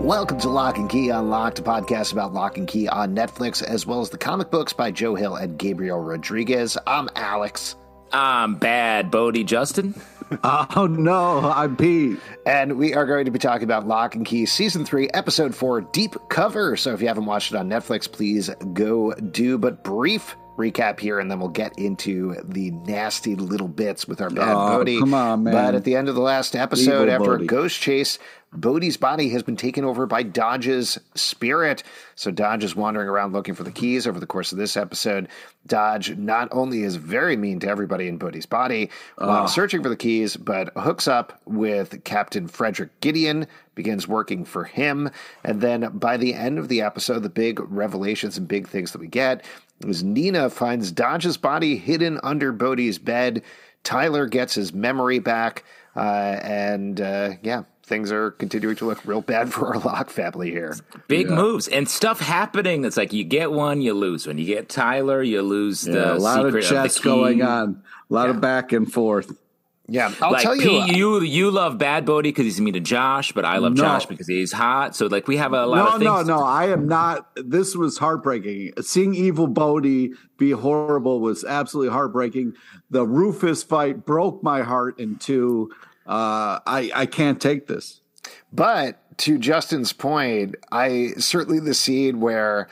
Welcome to Locke and Key Unlocked, a podcast about Locke and Key on Netflix, as well as the comic books by Joe Hill and Gabriel Rodriguez. I'm Alex. I'm bad, Bode Justin. Oh no, I'm Pete. And we are going to be talking about Locke and Key Season 3, Episode 4, Deep Cover. So if you haven't watched it on Netflix, please go do. But brief recap here, and then we'll get into the nasty little bits with our bad Oh, Bode. come on, man. But at the end of the last episode, Evil after a ghost chase, Bode's body has been taken over by Dodge's spirit. So Dodge is wandering around looking for the keys over the course of this episode. Dodge not only is very mean to everybody in Bode's body while searching for the keys, but hooks up with Captain Frederick Gideon, begins working for him. And then by the end of the episode, the big revelations and big things that we get is Nina finds Dodge's body hidden under Bode's bed. Tyler gets his memory back. Uh, and uh, yeah, things are continuing to look real bad for our Locke family here. Big moves and stuff happening. It's like you get one, you lose one. You get Tyler, you lose the a lot of chess the going on, a lot of back and forth. Yeah, I'll like tell you. Pete, you you love Bad Bode because he's mean to Josh, but I love No. Josh because he's hot. So like we have a lot No, of things. no, no. I am not. This was heartbreaking. Seeing Evil Bode be horrible was absolutely heartbreaking. The Rufus fight broke my heart in two. Uh, I I can't take this. But to Justin's point, I certainly the scene where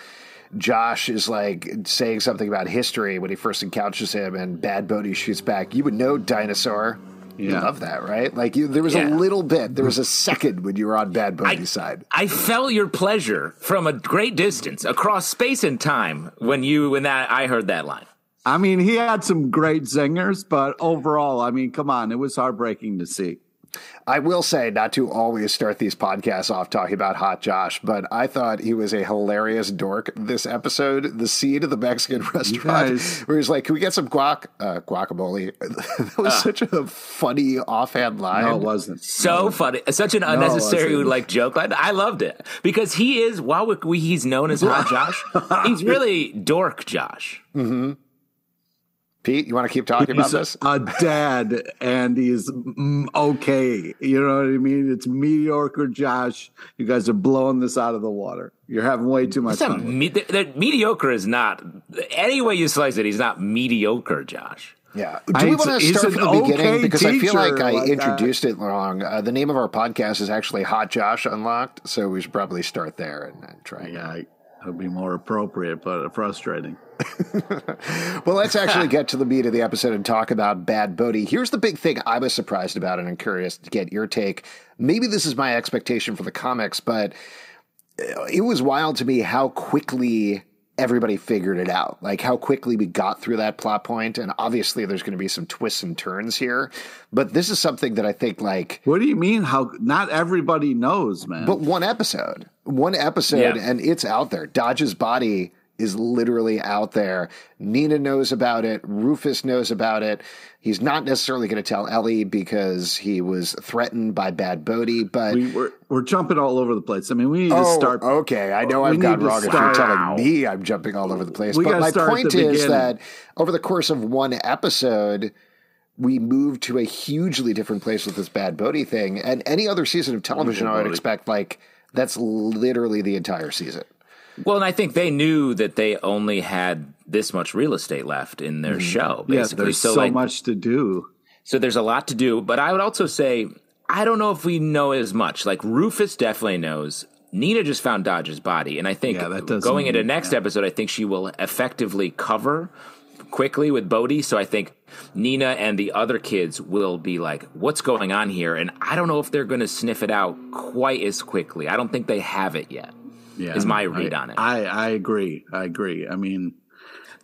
Josh is like saying something about history when he first encounters him, and Bad Bode shoots back. You would know dinosaur. You love that, right? Like you, there was Yeah. a little bit, there was a second when you were on Bad Bode's side. I felt your pleasure from a great distance across space and time when you when that I heard that line. I mean, he had some great zingers, but overall, I mean, come on, it was heartbreaking to see. I will say, not to always start these podcasts off talking about Hot Josh, but I thought he was a hilarious dork this episode. The scene of the Mexican restaurant guys- where he's like, Can we get some guac, uh, guacamole? that was such a funny offhand line. No, it wasn't. So funny, such an unnecessary wasn't. like joke line. I loved it because he is while we, we, he's known as Hot Josh, he's really dork Josh. Pete, you want to keep talking about He's a, this? a dad, and he's okay. You know what I mean? It's mediocre, Josh. You guys are blowing this out of the water. You're having way too much It's fun. me, the, the mediocre is not any way you slice it. He's not mediocre, Josh. Yeah. Do we he's- want to start an from the beginning? okay because I feel like I like, introduced it wrong. Uh, the name of our podcast is actually Hot Josh Unlocked, so we should probably start there and, and try. Yeah, would be more appropriate, but frustrating. Well, let's actually get to the meat of the episode and talk about Bad Bode. Here's the big thing I was surprised about, and I'm curious to get your take. Maybe this is my expectation for the comics, but uh, it was wild to me how quickly everybody figured it out. Like how quickly we got through that plot point, and obviously there's going to be some twists and turns here. But this is something that I think like. What do you mean? How not everybody knows, man? But one episode, one episode, Yeah. and it's out there. Dodge's body is literally out there. Nina knows about it. Rufus knows about it. He's not necessarily going to tell Ellie because he was threatened by Bad Bode, but. we, we're we're jumping all over the place. I mean, we need to Oh, start. okay. I know I've gone wrong if you're telling me I'm jumping all over the place. We but my start point the is beginning. that over the course of one episode, we moved to a hugely different place with this Bad Bode thing. And any other season of television, I would expect, like, that's literally the entire season. Well, and I think they knew that they only had this much real estate left in their mm-hmm. show. yeah, there's so, so like, much to do. So there's a lot to do, but I would also say I don't know if we know as much. Like Rufus definitely knows. Nina just found Dodge's body, and I think Yeah, going into next episode, I think she will effectively cover quickly with Bode. So I think Nina and the other kids will be like, "What's going on here?" And I don't know if they're going to sniff it out quite as quickly. I don't think they have it yet. Yeah, is my read I, on it. I I agree. I agree. I mean,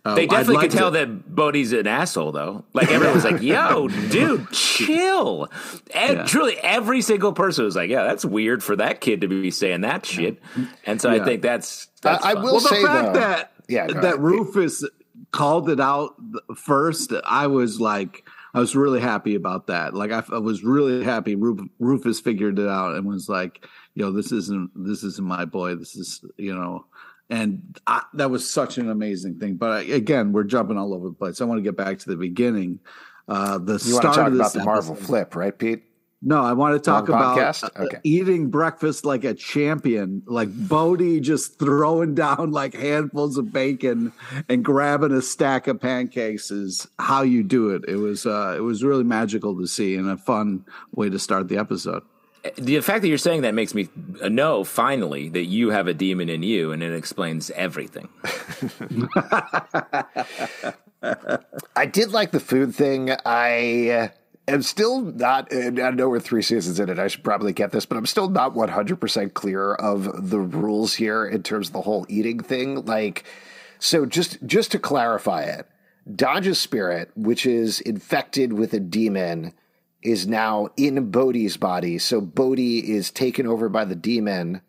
uh, They definitely like could tell to- that Bode's an asshole, though. Like everyone was like, "Yo, dude, chill." And Yeah. truly, every single person was like, "Yeah, that's weird for that kid to be saying that shit." And so I think that's. that's I fun. will Well, the say, fact though- that Yeah, that ahead. Rufus called it out first, I was like, I was really happy about that. Like, I, I was really happy Ru- Rufus figured it out and was like, "Yo, this isn't this isn't my boy. This is you know." And I, that was such an amazing thing. But I, again, we're jumping all over the place. I want to get back to the beginning. Uh, the You want start to talk of about the Marvel episode- flip, right, Pete? No, I want to talk about uh, Okay. eating breakfast like a champion, like Bode just throwing down like handfuls of bacon and grabbing a stack of pancakes is how you do it. It was uh, it was really magical to see and a fun way to start the episode. The fact that you're saying that makes me know finally that you have a demon in you, and it explains everything. I did like the food thing. I uh, am still not, and I know we're three seasons in it. I should probably get this, but I'm still not 100% clear of the rules here in terms of the whole eating thing. Like, so just just to clarify it, Dodge's spirit, which is infected with a demon, is now in Bode's body. So Bode is taken over by the demon,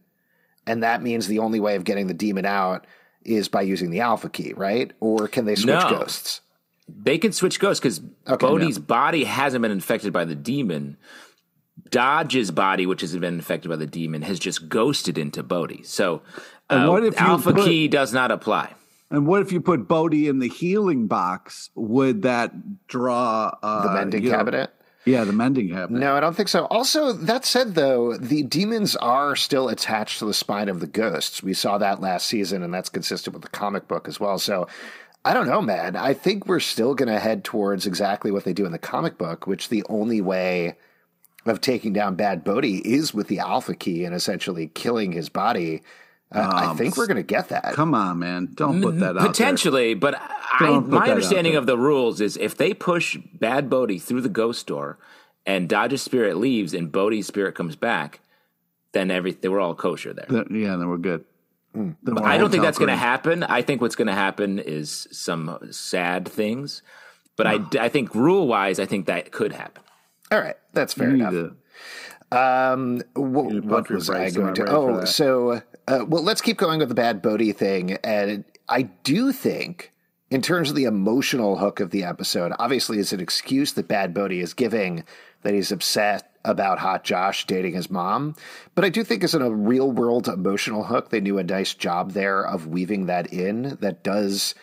and that means the only way of getting the demon out is by using the alpha key, right? Or can they switch No. ghosts? They can switch ghosts because Okay, Bode's body hasn't been infected by the demon. Dodge's body, which has been infected by the demon, has just ghosted into Bode. So uh, what if Alpha put- Key does not apply. And what if you put Bode in the healing box? Would that draw uh, The mending you know- cabinet? Yeah, the mending cabinet. No, I don't think so. Also, that said, though, the demons are still attached to the spine of the ghosts. We saw that last season, and that's consistent with the comic book as well. So, I don't know, man. I think we're still going to head towards exactly what they do in the comic book, which the only way of taking down Bad Bode is with the Alpha Key and essentially killing his body. Uh, I Um, think we're going to get that. Come on, man! Don't put that out there. Potentially, but I, Don't put that my understanding of the rules is if they push Bad Bode through the ghost door and Dodge's spirit leaves and Bode's spirit comes back, then every they were all kosher there. Yeah, then we're good. Then I don't think that's going to happen. I think what's going to happen is some sad things. But I, I think rule wise, I think that could happen. All right, that's fair You enough. Um, wh- what was I going to? ready Oh, so uh, well, let's keep going with the bad Bode thing. And I do think, in terms of the emotional hook of the episode, obviously it's an excuse that Bad Bode is giving that he's upset about Hot Josh dating his mom. But I do think as a real world emotional hook, they do a nice job there of weaving that in. That does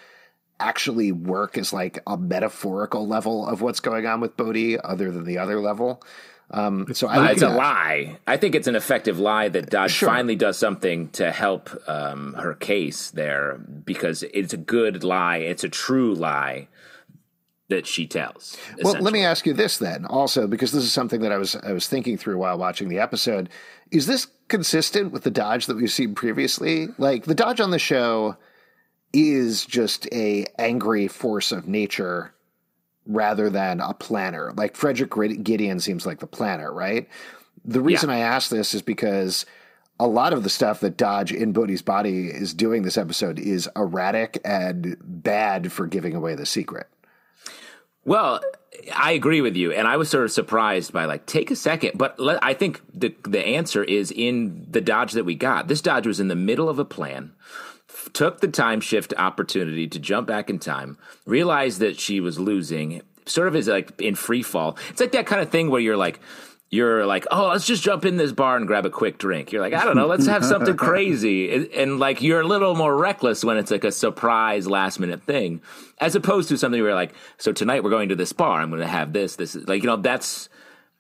actually work as like a metaphorical level of what's going on with Bode, other than the other level. Um, so I it's a lie. I think it's an effective lie that Dodge Sure. finally does something to help um, her case there because it's a good lie. It's a true lie that she tells. Well, let me ask you this then, also, because this is something that I was I was thinking through while watching the episode. Is this consistent with the Dodge that we've seen previously? Like the Dodge on the show is just a angry force of nature rather than a planner. Like Frederick Gideon seems like the planner, right? The reason I ask this is because a lot of the stuff that Dodge in Bode's body is doing this episode is erratic and bad for giving away the secret. Well, I agree with you, and I was sort of surprised by like take a second, but I think the the answer is in the dodge that we got. This dodge was in the middle of a plan, f- took the time shift opportunity to jump back in time, realized that she was losing, sort of is like in free fall. It's like that kind of thing where you're like. You're like, oh, let's just jump in this bar and grab a quick drink. You're like, I don't know, let's have something crazy. And, and like, you're a little more reckless when it's like a surprise last minute thing, as opposed to something where you're like, so tonight we're going to this bar. I'm going to have this. This is like, you know, that's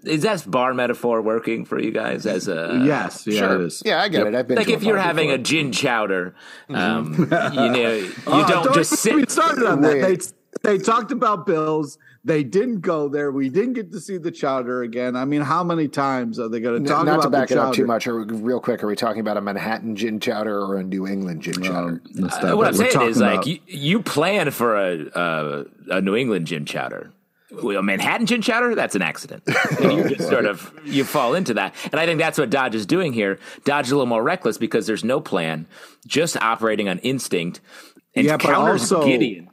is that bar metaphor working for you guys as a yes, yeah, Sure. it is. Yeah, I get it. I've been like if you're bar having before. a gin chowder, um, you know, you Oh, don't just get me sit. started on that. They they talked about bills. They didn't go there. We didn't get to see the chowder again. I mean, how many times are they going to talk Not about to back the it up too much, or real quick, are we talking about a Manhattan gin chowder or a New England gin chowder? Uh, what. I'm We're saying talking is like you, you plan for a, a a New England gin chowder. A Manhattan gin chowder, that's an accident. And you just sort of you fall into that. And I think that's what Dodge is doing here. Dodge is a little more reckless because there's no plan, just operating on instinct. And Yeah, but counters also- Gideon.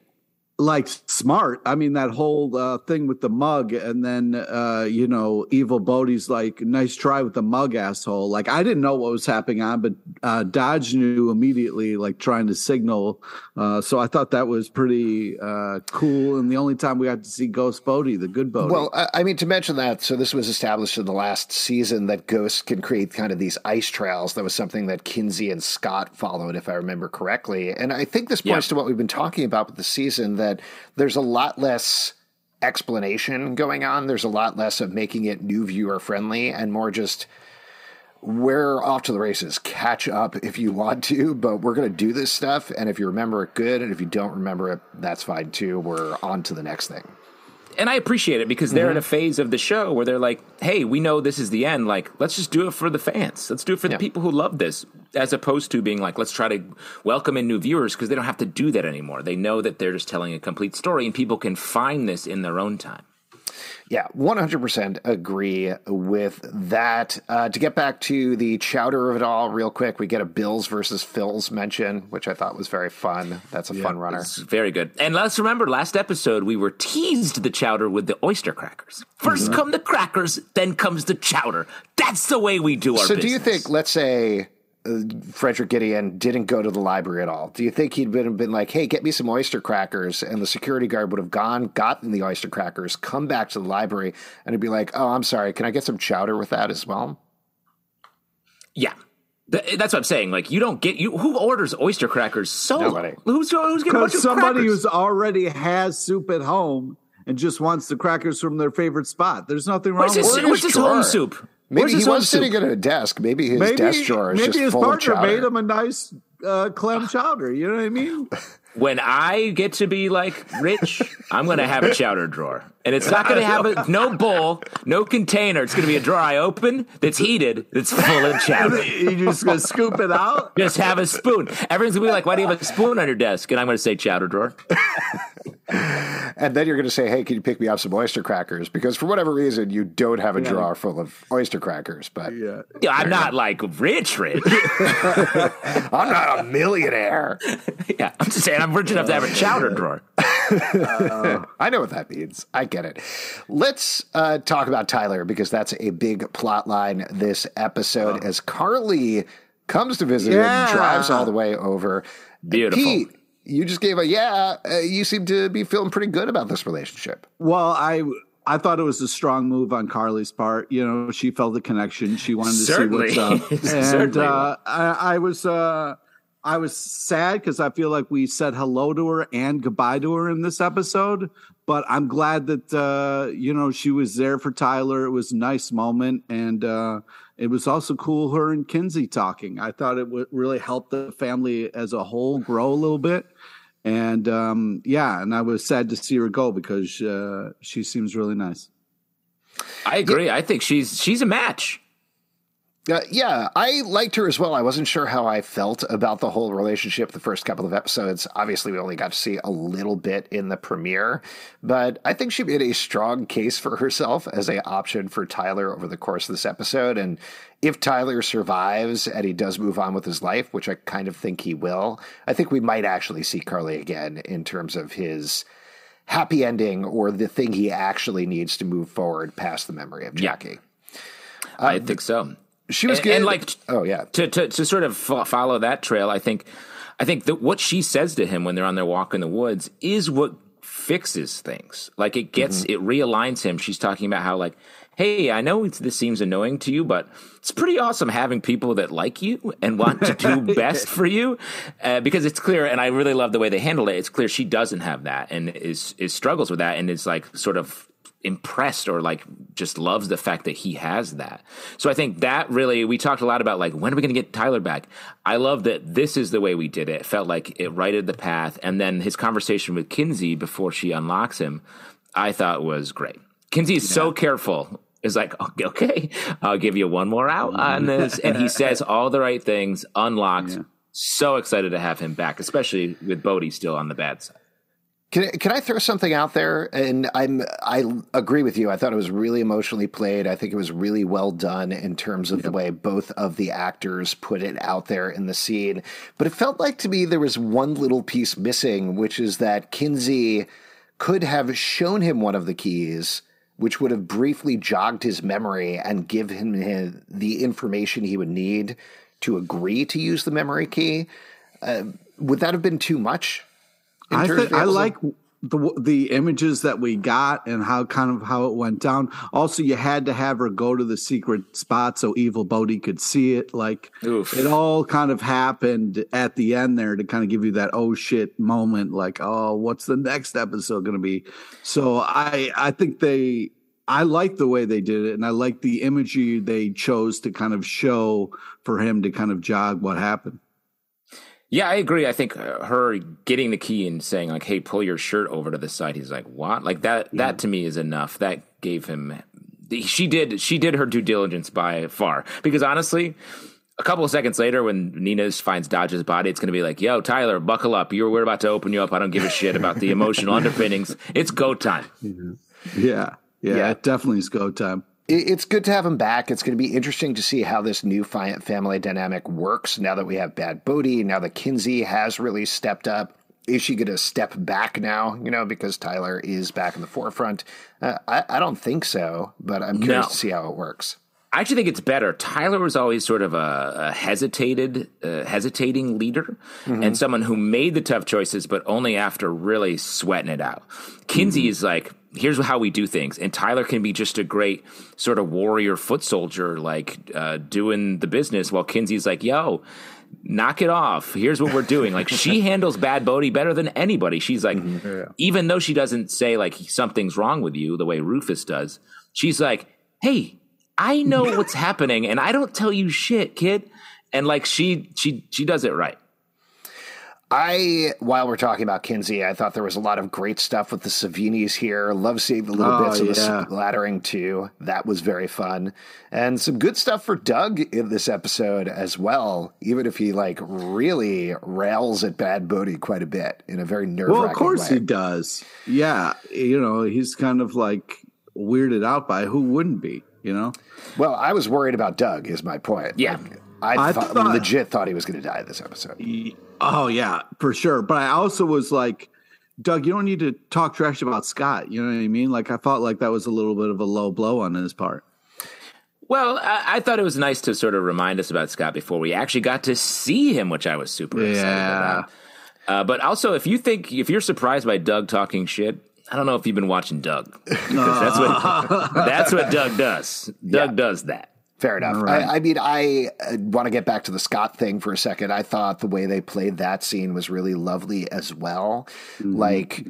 Like smart. I mean, that whole uh, thing with the mug, and then uh, you know, evil Bode's like, "Nice try with the mug, asshole." Like, I didn't know what was happening on, but uh, Dodge knew immediately, like trying to signal. Uh, so I thought that was pretty uh, cool. And the only time we got to see Ghost Bode, the good Bode. Well, I I mean, to mention that, so this was established in the last season that ghosts can create kind of these ice trails. That was something that Kinsey and Scott followed, if I remember correctly. And I think this points Yeah. to what we've been talking about with the season that there's a lot less explanation going on. There's a lot less of making it new viewer friendly and more just we're off to the races. Catch up if you want to, but we're going to do this stuff. And if you remember it, good. And if you don't remember it, that's fine too. We're on to the next thing. And I appreciate it because they're mm-hmm. in a phase of the show where they're like, hey, we know this is the end. Like, let's just do it for the fans. Let's do it for yeah. the people who love this, as opposed to being like, let's try to welcome in new viewers because they don't have to do that anymore. They know that they're just telling a complete story and people can find this in their own time. Yeah, 100% agree with that. Uh, to get back to the chowder of it all, real quick, we get a Bills versus Phils mention, which I thought was very fun. That's a yeah, fun runner. very good. And let's remember, last episode, we were teased the chowder with the oyster crackers. 1st mm-hmm. come the crackers, then comes the chowder. That's the way we do our So, business. do you think, let's say, Uh, Frederick Gideon didn't go to the library at all. Do you think he'd been been like, "Hey, get me some oyster crackers," and the security guard would have gone, gotten the oyster crackers, come back to the library, and he'd be like, "Oh, I'm sorry, can I get some chowder with that as well?" Yeah, that's what I'm saying. Like, you don't get you. Who orders oyster crackers solo? Nobody. Who's who's going to somebody who's already has soup at home and just wants the crackers from their favorite spot. There's nothing wrong. What's this, with what's this home soup? Maybe he was sitting at a desk. Maybe his maybe, desk drawer is maybe just his full partner of chowder. Maybe his partner made him a nice uh, clam chowder. You know what I mean? When I get to be like rich, I'm going to have a chowder drawer, and it's not going to have a, no bowl, no container. It's going to be a drawer I open that's heated, that's full of chowder. you just going to scoop it out. Just have a spoon. Everyone's going to be like, "Why do you have a spoon on your desk?" And I'm going to say chowder drawer. And then you're going to say, "Hey, can you pick me up some oyster crackers?" Because for whatever reason, you don't have a yeah. drawer full of oyster crackers. But yeah, yeah I'm not like rich, rich. I'm not a millionaire. yeah, I'm just saying I'm rich enough to have a chowder drawer. Uh, I know what that means. I get it. Let's uh, talk about Tyler because that's a big plot line this episode. Oh. As Carly comes to visit yeah. him, drives all the way over. Beautiful. Pete, you just gave a yeah. Uh, you seem to be feeling pretty good about this relationship. Well, I I thought it was a strong move on Carly's part. You know, she felt the connection. She wanted to Certainly. see what's up, and uh, I, I, was uh, I was sad because I feel like we said hello to her and goodbye to her in this episode. But I'm glad that uh, you know she was there for Tyler. It was a nice moment, and uh, it was also cool her and Kinsey talking. I thought it would really help the family as a whole grow a little bit. And um, yeah, and I was sad to see her go because uh, she seems really nice. I agree. Yeah. I think she's she's a match. Uh, yeah, I liked her as well. I wasn't sure how I felt about the whole relationship the first couple of episodes. Obviously, we only got to see a little bit in the premiere, but I think she made a strong case for herself as a option for Tyler over the course of this episode. And if Tyler survives and he does move on with his life, which I kind of think he will, I think we might actually see Carly again in terms of his happy ending or the thing he actually needs to move forward past the memory of Jackie. Yeah, I um, think so. She was good. And like, oh yeah, to to to sort of follow that trail, I think, I think that what she says to him when they're on their walk in the woods is what fixes things. Like it gets mm-hmm. it realigns him. She's talking about how like, hey, I know this seems annoying to you, but it's pretty awesome having people that like you and want to do best for you, uh, because it's clear. And I really love the way they handle it. It's clear she doesn't have that and is is struggles with that and is like sort of impressed or like just loves the fact that he has that. So I think that really we talked a lot about like when are we going to get Tyler back? I love that this is the way we did it. It felt like it righted the path and then his conversation with Kinsey before she unlocks him I thought was great. Kinsey is yeah. so careful. Is like, okay, I'll give you one more out on this. And he says all the right things, unlocked. Yeah. So excited to have him back, especially with Bode still on the bad side. Can can I throw something out there? And I'm I agree with you. I thought it was really emotionally played. I think it was really well done in terms of yep. the way both of the actors put it out there in the scene. But it felt like to me there was one little piece missing, which is that Kinsey could have shown him one of the keys, which would have briefly jogged his memory and give him the information he would need to agree to use the memory key. Uh, would that have been too much? I I like the the images that we got and how kind of how it went down. Also, you had to have her go to the secret spot so Evil Bode could see it. Like Oof. it all kind of happened at the end there to kind of give you that oh shit moment. Like oh, what's the next episode going to be? So I I think they. I like the way they did it, and I like the imagery they chose to kind of show for him to kind of jog what happened. Yeah, I agree. I think uh, her getting the key and saying like, "Hey, pull your shirt over to the side." He's like, "What?" Like that. That to me is enough. That gave him. She did. She did her due diligence by far. Because honestly, a couple of seconds later, when Nina finds Dodge's body, it's going to be like, "Yo, Tyler, buckle up. You're we're about to open you up. I don't give a shit about the emotional underpinnings. It's go time." Yeah, yeah, Yeah. it definitely is go time. It- it's good to have him back. It's going to be interesting to see how this new family dynamic works now that we have Bad Bode. Now that Kinsey has really stepped up. Is she going to step back now? You know, because Tyler is back in the forefront. Uh, I, I don't think so, but I'm curious No. to see how it works. I actually think it's better. Tyler was always sort of a, a hesitated, uh, hesitating leader, and someone who made the tough choices, but only after really sweating it out. Kinsey is like, here's how we do things, and Tyler can be just a great sort of warrior foot soldier, like uh, doing the business, while Kinsey's like, yo. Knock it off. Here's what we're doing. Like she handles Bad Bode better than anybody. She's like, even though she doesn't say like something's wrong with you the way Rufus does, she's like, hey, I know what's happening and I don't tell you shit, kid. And like she she she does it right. I, while we're talking about Kinsey, I thought there was a lot of great stuff with the Savinis here. Love seeing the little Oh, bits of the splattering too. That was very fun. And some good stuff for Doug in this episode as well, even if he like really rails at Bad Bode quite a bit in a very nerve Well, of course way. he does. Yeah, you know, he's kind of like weirded out by who wouldn't be, you know? Well, I was worried about Doug, is my point. Yeah. Like, I, I thought, thought- legit thought he was going to die this episode. Oh yeah, for sure. But I also was like, Doug, you don't need to talk trash about Scott. You know what I mean? Like I felt like that was a little bit of a low blow on his part. Well, I, I thought it was nice to sort of remind us about Scott before we actually got to see him, which I was super excited about. Uh, but also, if you think if you're surprised by Doug talking shit, I don't know if you've been watching Doug. 'Cause that's what that's what Doug does. Doug Yeah. does that. Fair enough. Right. I, I mean, I uh, want to get back to the Scott thing for a second. I thought the way they played that scene was really lovely as well. Like,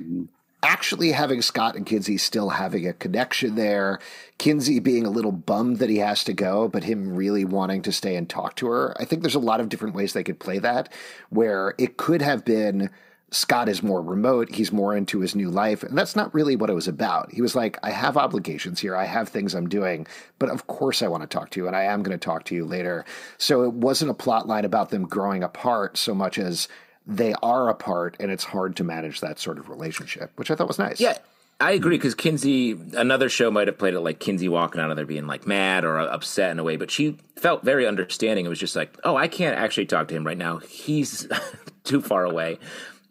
actually having Scott and Kinsey still having a connection there. Kinsey being a little bummed that he has to go, but him really wanting to stay and talk to her. I think there's a lot of different ways they could play that, where it could have been. Scott is more remote. He's more into his new life. And that's not really what it was about. He was like, I have obligations here. I have things I'm doing, but of course I want to talk to you and I am going to talk to you later. So it wasn't a plot line about them growing apart so much as they are apart and it's hard to manage that sort of relationship, which I thought was nice. Yeah, I agree because Kinsey, another show might have played it like Kinsey walking out of there being like mad or uh, upset in a way, but she felt very understanding. It was just like, oh, I can't actually talk to him right now. He's too far away.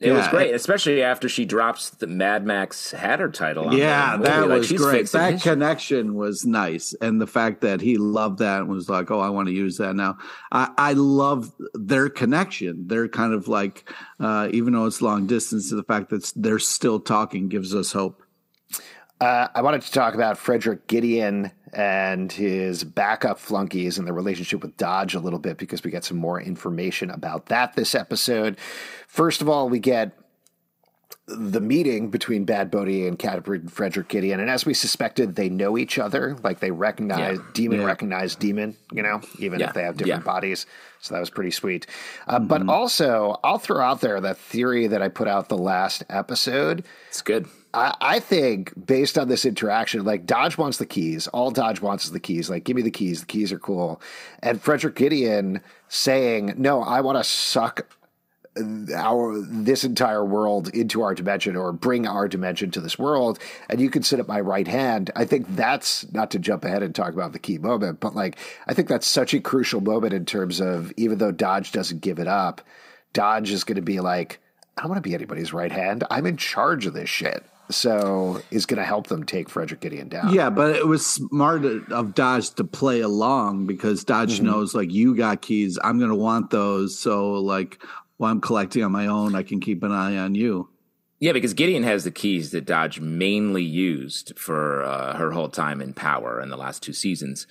It was Yeah. great, especially after she drops the Mad Max Hatter title. On Yeah, that was great. That connection was nice, and the fact that he loved that and was like, "Oh, I want to use that now." I, I love their connection. They're kind of like, uh, even though it's long distance, the fact that they're still talking gives us hope. Uh, I wanted to talk about Frederick Gideon and his backup flunkies and the relationship with Dodge a little bit because we get some more information about that this episode. First of all, we get the meeting between Bad Bode and and Frederick Gideon, and as we suspected, they know each other. Like they recognize Yeah. Demon, Yeah. recognize Demon. You know, even Yeah. if they have different bodies. So that was pretty sweet. Uh, But also, I'll throw out there that theory that I put out the last episode. It's good. I, I think based on this interaction, like Dodge wants the keys. All Dodge wants is the keys. Like, give me the keys. The keys are cool. And Frederick Gideon saying, "No, I want to suck our this entire world into our dimension, or bring our dimension to this world, and you can sit at my right hand." I think that's not to jump ahead and talk about the key moment, but like I think that's such a crucial moment in terms of even though Dodge doesn't give it up, Dodge is going to be like, I don't want to be anybody's right hand. I'm in charge of this shit. So is going to help them take Frederick Gideon down. Yeah, but it was smart of Dodge to play along because Dodge Mm-hmm. knows like you got keys, I'm going to want those. So like while I'm collecting on my own, I can keep an eye on you. Yeah, because Gideon has the keys that Dodge mainly used for uh, her whole time in power in the last two seasons.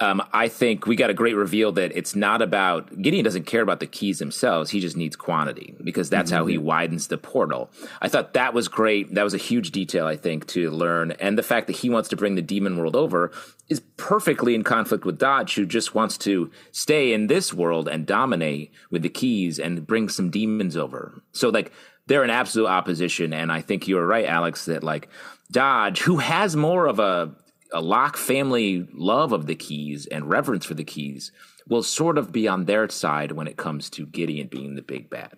Um, I think we got a great reveal that it's not about Gideon doesn't care about the keys themselves. He just needs quantity because that's mm-hmm. how he widens the portal. I thought that was great. That was a huge detail, I think, to learn. And the fact that he wants to bring the demon world over is perfectly in conflict with Dodge, who just wants to stay in this world and dominate with the keys and bring some demons over. So, like, they're in absolute opposition. And I think you were right, Alex, that like Dodge, who has more of a, a Locke family love of the keys and reverence for the keys, will sort of be on their side when it comes to Gideon being the big bad.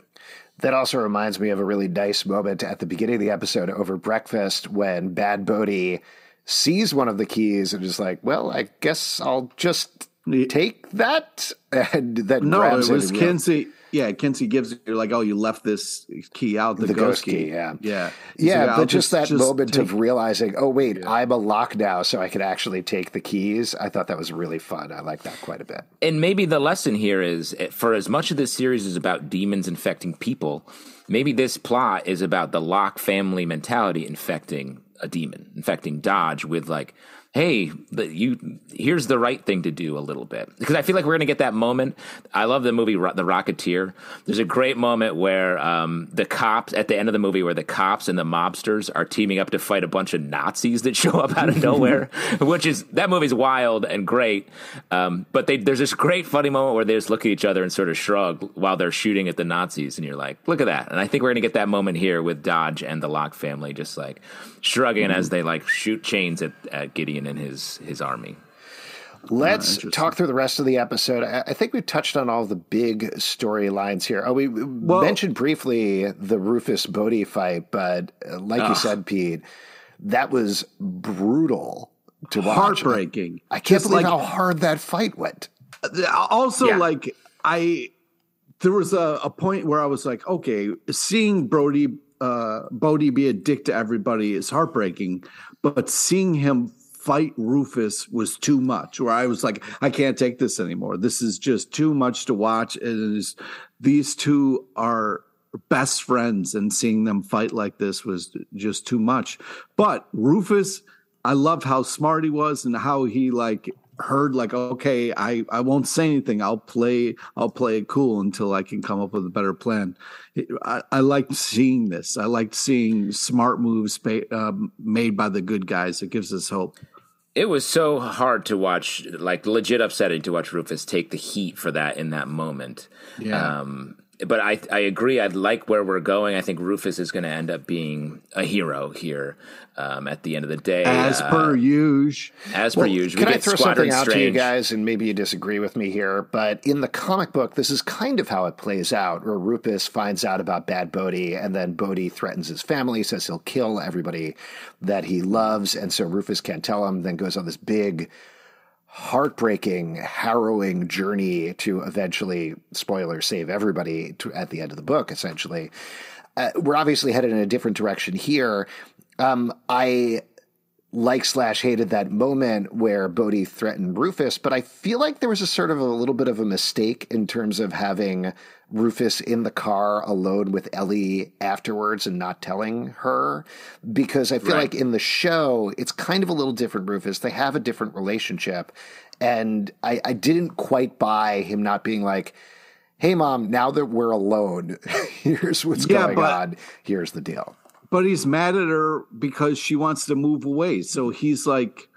That also reminds me of a really nice moment at the beginning of the episode over breakfast when Bad Bode sees one of the keys and is like, "Well, I guess I'll just take that." And then no, it was Kinsey. Yeah, Kinsey gives you like, oh, you left this key out, the, the ghost, ghost key. key. Yeah, yeah, yeah. Like, but just, just, that just moment take... of realizing, oh wait, yeah. I'm a Locke now, so I can actually take the keys. I thought that was really fun. I like that quite a bit. And maybe the lesson here is, eh, for as much of this series is about demons infecting people, maybe this plot is about the Locke family mentality infecting a demon, infecting Dodge with like hey, you here's the right thing to do a little bit because I feel like we're gonna get that moment. I love the movie The Rocketeer. There's a great moment where um, the cops at the end of the movie where the cops and the mobsters are teaming up to fight a bunch of Nazis that show up out of nowhere, which is that movie's wild and great. Um, but they, there's this great funny moment where they just look at each other and sort of shrug while they're shooting at the Nazis, and you're like, look at that. And I think we're gonna get that moment here with Dodge and the Locke family just like shrugging mm-hmm. as they like shoot chains at, at Gideon and his his army. Let's oh, talk through the rest of the episode. I think we've touched on all the big storylines here. Oh, we well, mentioned briefly the Rufus Bode fight, but uh, like you said, Pete, that was brutal to watch. Heartbreaking. I can't Just believe like, how hard that fight went. Uh, also, yeah. like I, there was a, a point where I was like, okay, seeing Brody uh, Bode be a dick to everybody is heartbreaking, but seeing him fight Rufus was too much. Where I was like, I can't take this anymore. This is just too much to watch. It is these two are best friends, and seeing them fight like this was just too much. But Rufus, I love how smart he was and how he like heard like okay i i won't say anything. I'll play i'll play it cool until i can come up with a better plan. I, I liked seeing this. I liked seeing smart moves uh, made by the good guys. It gives us hope. It was so hard to watch, like legit upsetting to watch Rufus take the heat for that in that moment. Yeah. Um, but I I agree. I like where we're going. I think Rufus is going to end up being a hero here um, at the end of the day. As uh, per usual. As well, per usual. Can I throw something out Strange. to you guys, and maybe you disagree with me here, but in the comic book, this is kind of how it plays out, where Rufus finds out about Bad Bode, and then Bode threatens his family, says he'll kill everybody that he loves, and so Rufus can't tell him, then goes on this big heartbreaking, harrowing journey to eventually, spoiler, save everybody to, at the end of the book, essentially. Uh, we're obviously headed in a different direction here. Um, I like slash hated that moment where Bode threatened Rufus, but I feel like there was a sort of a little bit of a mistake in terms of having Rufus in the car alone with Ellie afterwards and not telling her because I feel right. like in the show it's kind of a little different Rufus. They have a different relationship. And I, I didn't quite buy him not being like, Hey mom, now that we're alone, here's what's yeah, going but- on. Here's the deal but he's mad at her because she wants to move away. So mm-hmm. he's like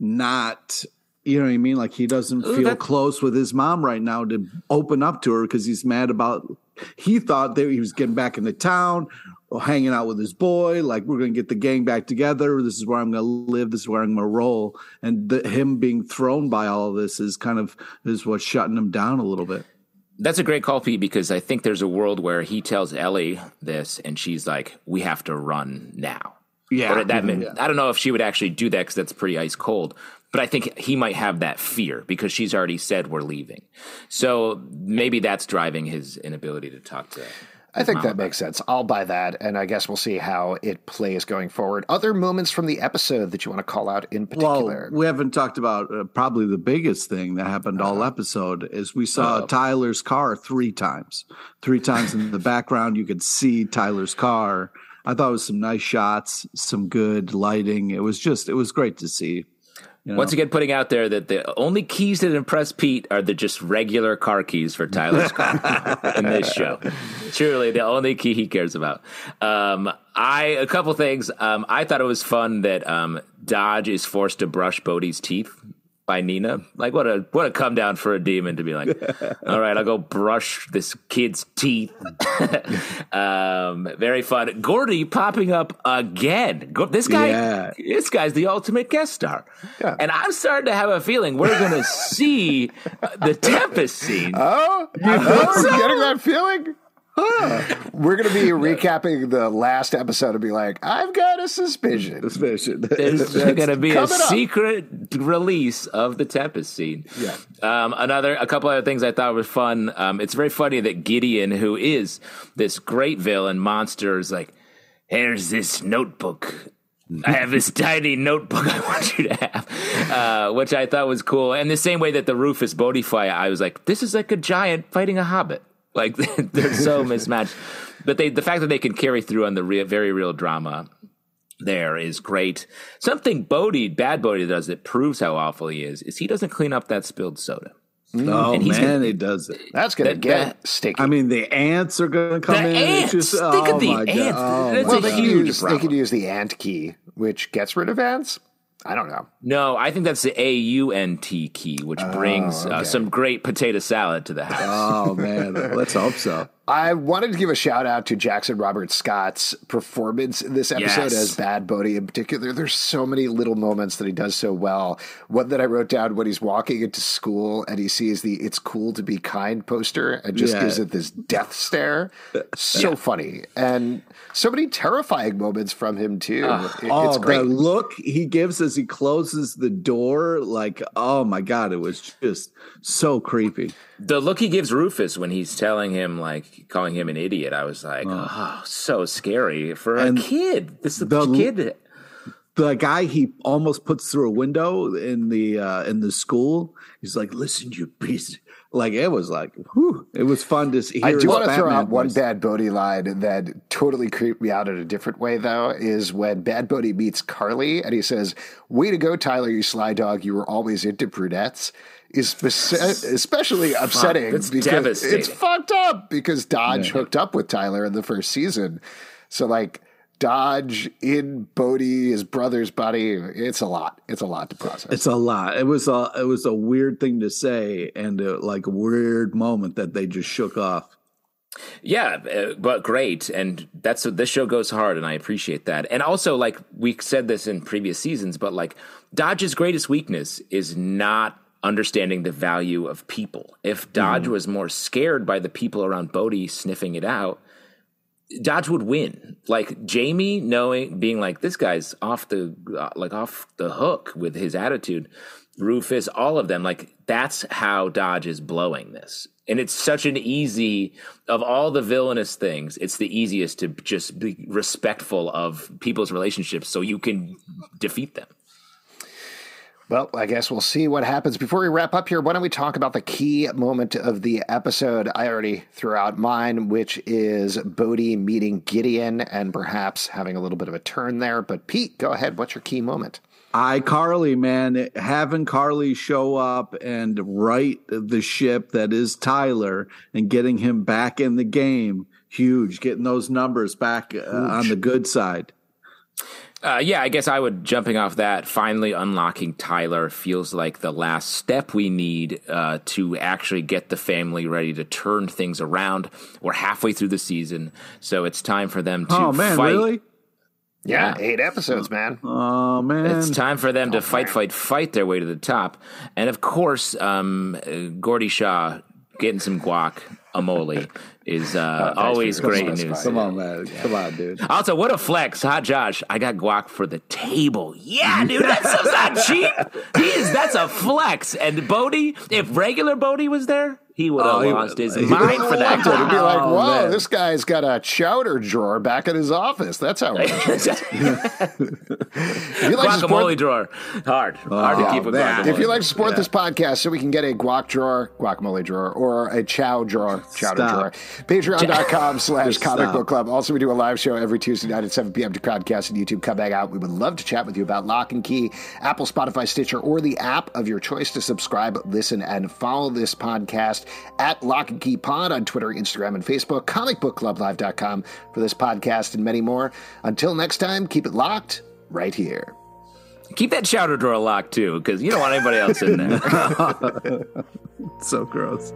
not you know what I mean? Like he doesn't feel that, close with his mom right now to open up to her because he's mad about. He thought that he was getting back into town, or hanging out with his boy. Like we're going to get the gang back together. This is where I'm going to live. This is where I'm going to roll. And the, him being thrown by all of this is kind of is what's shutting him down a little bit. That's a great call, Pete, because I think there's a world where he tells Ellie this, and she's like, "We have to run now." Yeah, or that meant, yeah. I don't know if she would actually do that because that's pretty ice cold. But I think he might have that fear because she's already said we're leaving. So maybe that's driving his inability to talk to I think that makes sense. I'll buy that, and I guess we'll see how it plays going forward. Other moments from the episode that you want to call out in particular? Well, we haven't talked about uh, probably the biggest thing that happened uh, all uh-huh. episode is we saw uh, Tyler's car three times. Three times in the background, you could see Tyler's car. I thought it was some nice shots, some good lighting. It was just, it was great to see. You know? Once again, putting out there that the only keys that impress Pete are the just regular car keys for Tyler's car in this show. Truly, the only key he cares about. Um, I a couple things. Um, I thought it was fun that um, Dodge is forced to brush Bode's teeth by Nina. Like what a what a come down for a demon to be like, all right, I'll go brush this kid's teeth. um, very fun. Gordy popping up again. This guy, yeah. this guy's the ultimate guest star, yeah. and I'm starting to have a feeling we're going to see the Tempest scene. Oh, you oh, getting that feeling? Huh. We're going to be recapping the last episode and be like, I've got a suspicion. Suspicion. There's going to be a secret release of the Tempest scene. Yeah. Um, another, a couple other things I thought was fun. Um, it's very funny that Gideon, who is this great villain monster, is like, here's this notebook. I have this tiny notebook I want you to have, uh, which I thought was cool. And the same way that the Rufus Bode fight, I was like, this is like a giant fighting a hobbit. Like they're so mismatched. But they, the fact that they can carry through on the real, very real drama there is great. Something Bode, bad Bode does that proves how awful he is, is he doesn't clean up that spilled soda. Mm. Oh man, gonna, he does it. That's gonna that, get that, sticky. I mean, the ants are gonna come the in. Ants. Just, Think oh of the ants. Oh, That's well, a huge. Use, they could use the ant key, which gets rid of ants. I don't know. No, I think that's the A U N T key, which oh, brings uh, okay. uh, some great potato salad to the house. Oh man, let's hope so. I wanted to give a shout out to Jackson Robert Scott's performance in this episode yes. as Bad Bode in particular. There's so many little moments that he does so well. One that I wrote down when he's walking into school and he sees the "It's cool to be kind" poster and just yeah. gives it this death stare. So yeah. funny and so many terrifying moments from him too. Uh, it, oh, it's great. the look he gives as he closes the door, like oh my god, it was just so creepy. The look he gives Rufus when he's telling him, like, calling him an idiot, I was like, oh, oh so scary for and a kid. This is the kid. The guy he almost puts through a window in the uh, in the school. He's like, "Listen, you piece." Like it was like, whew, it was fun to hear. I do want to throw out one Bad Bode line that totally creeped me out in a different way, though. Is when Bad Bode meets Carly and he says, "Way to go, Tyler, you sly dog. You were always into brunettes." Is especially upsetting Fuck, because it's fucked up because Dodge yeah. hooked up with Tyler in the first season. So like Dodge in Bode, his brother's buddy, it's a lot. It's a lot to process. It's a lot. It was a it was a weird thing to say and a, like a weird moment that they just shook off. Yeah, uh, but great, and that's this show goes hard, and I appreciate that. And also, like we said this in previous seasons, but like Dodge's greatest weakness is not understanding the value of people. If Dodge mm. was more scared by the people around Bode sniffing it out, Dodge would win. Like Jamie knowing being like this guy's off the uh, like off the hook with his attitude. Rufus, all of them, like that's how Dodge is blowing this. And it's such an easy of all the villainous things, it's the easiest to just be respectful of people's relationships so you can defeat them. Well, I guess we'll see what happens. Before we wrap up here, why don't we talk about the key moment of the episode? I already threw out mine, which is Bode meeting Gideon and perhaps having a little bit of a turn there. But Pete, go ahead. What's your key moment? I Carly, man, having Carly show up and right the ship that is Tyler and getting him back in the game, huge. Getting those numbers back uh, on the good side. Uh, yeah, I guess I would jumping off that. Finally, unlocking Tyler feels like the last step we need uh, to actually get the family ready to turn things around. We're halfway through the season, so it's time for them to. Oh man, fight. really? Yeah, eight episodes, man. Oh man, it's time for them oh, to fight, man. fight, fight their way to the top, and of course, um, Gordy Shaw getting some guac amole is uh, oh, always great news. Come on, man. Yeah. Come on, dude. Also, what a flex, huh, Josh? I got guac for the table. Yeah, dude, that's not cheap. He is. That's a flex. And Bode, if regular Bode was there, He would have Oh, he lost would- his he mind for that. It'd be like, Oh, whoa, man. this guy's got a chowder drawer back in his office. That's how. If you like to guacamole support, drawer. Hard. Hard to Oh, keep a man. guacamole. if you like to support Yeah. this podcast, so we can get a guac drawer, guacamole drawer, or a chow drawer, chowder Stop. drawer. Patreon.com slash comic book club. Also, we do a live show every Tuesday night at 7 p.m. to Crowdcast and YouTube. Come back out. We would love to chat with you about Locke and Key, Apple, Spotify, Stitcher, or the app of your choice to subscribe, listen, and follow this podcast at Locke and Key Pod on Twitter, Instagram, and Facebook, comicbookclublive.com for this podcast and many more. Until next time, keep it locked right here. Keep that chowder drawer locked too, because you don't want anybody else in there. so gross.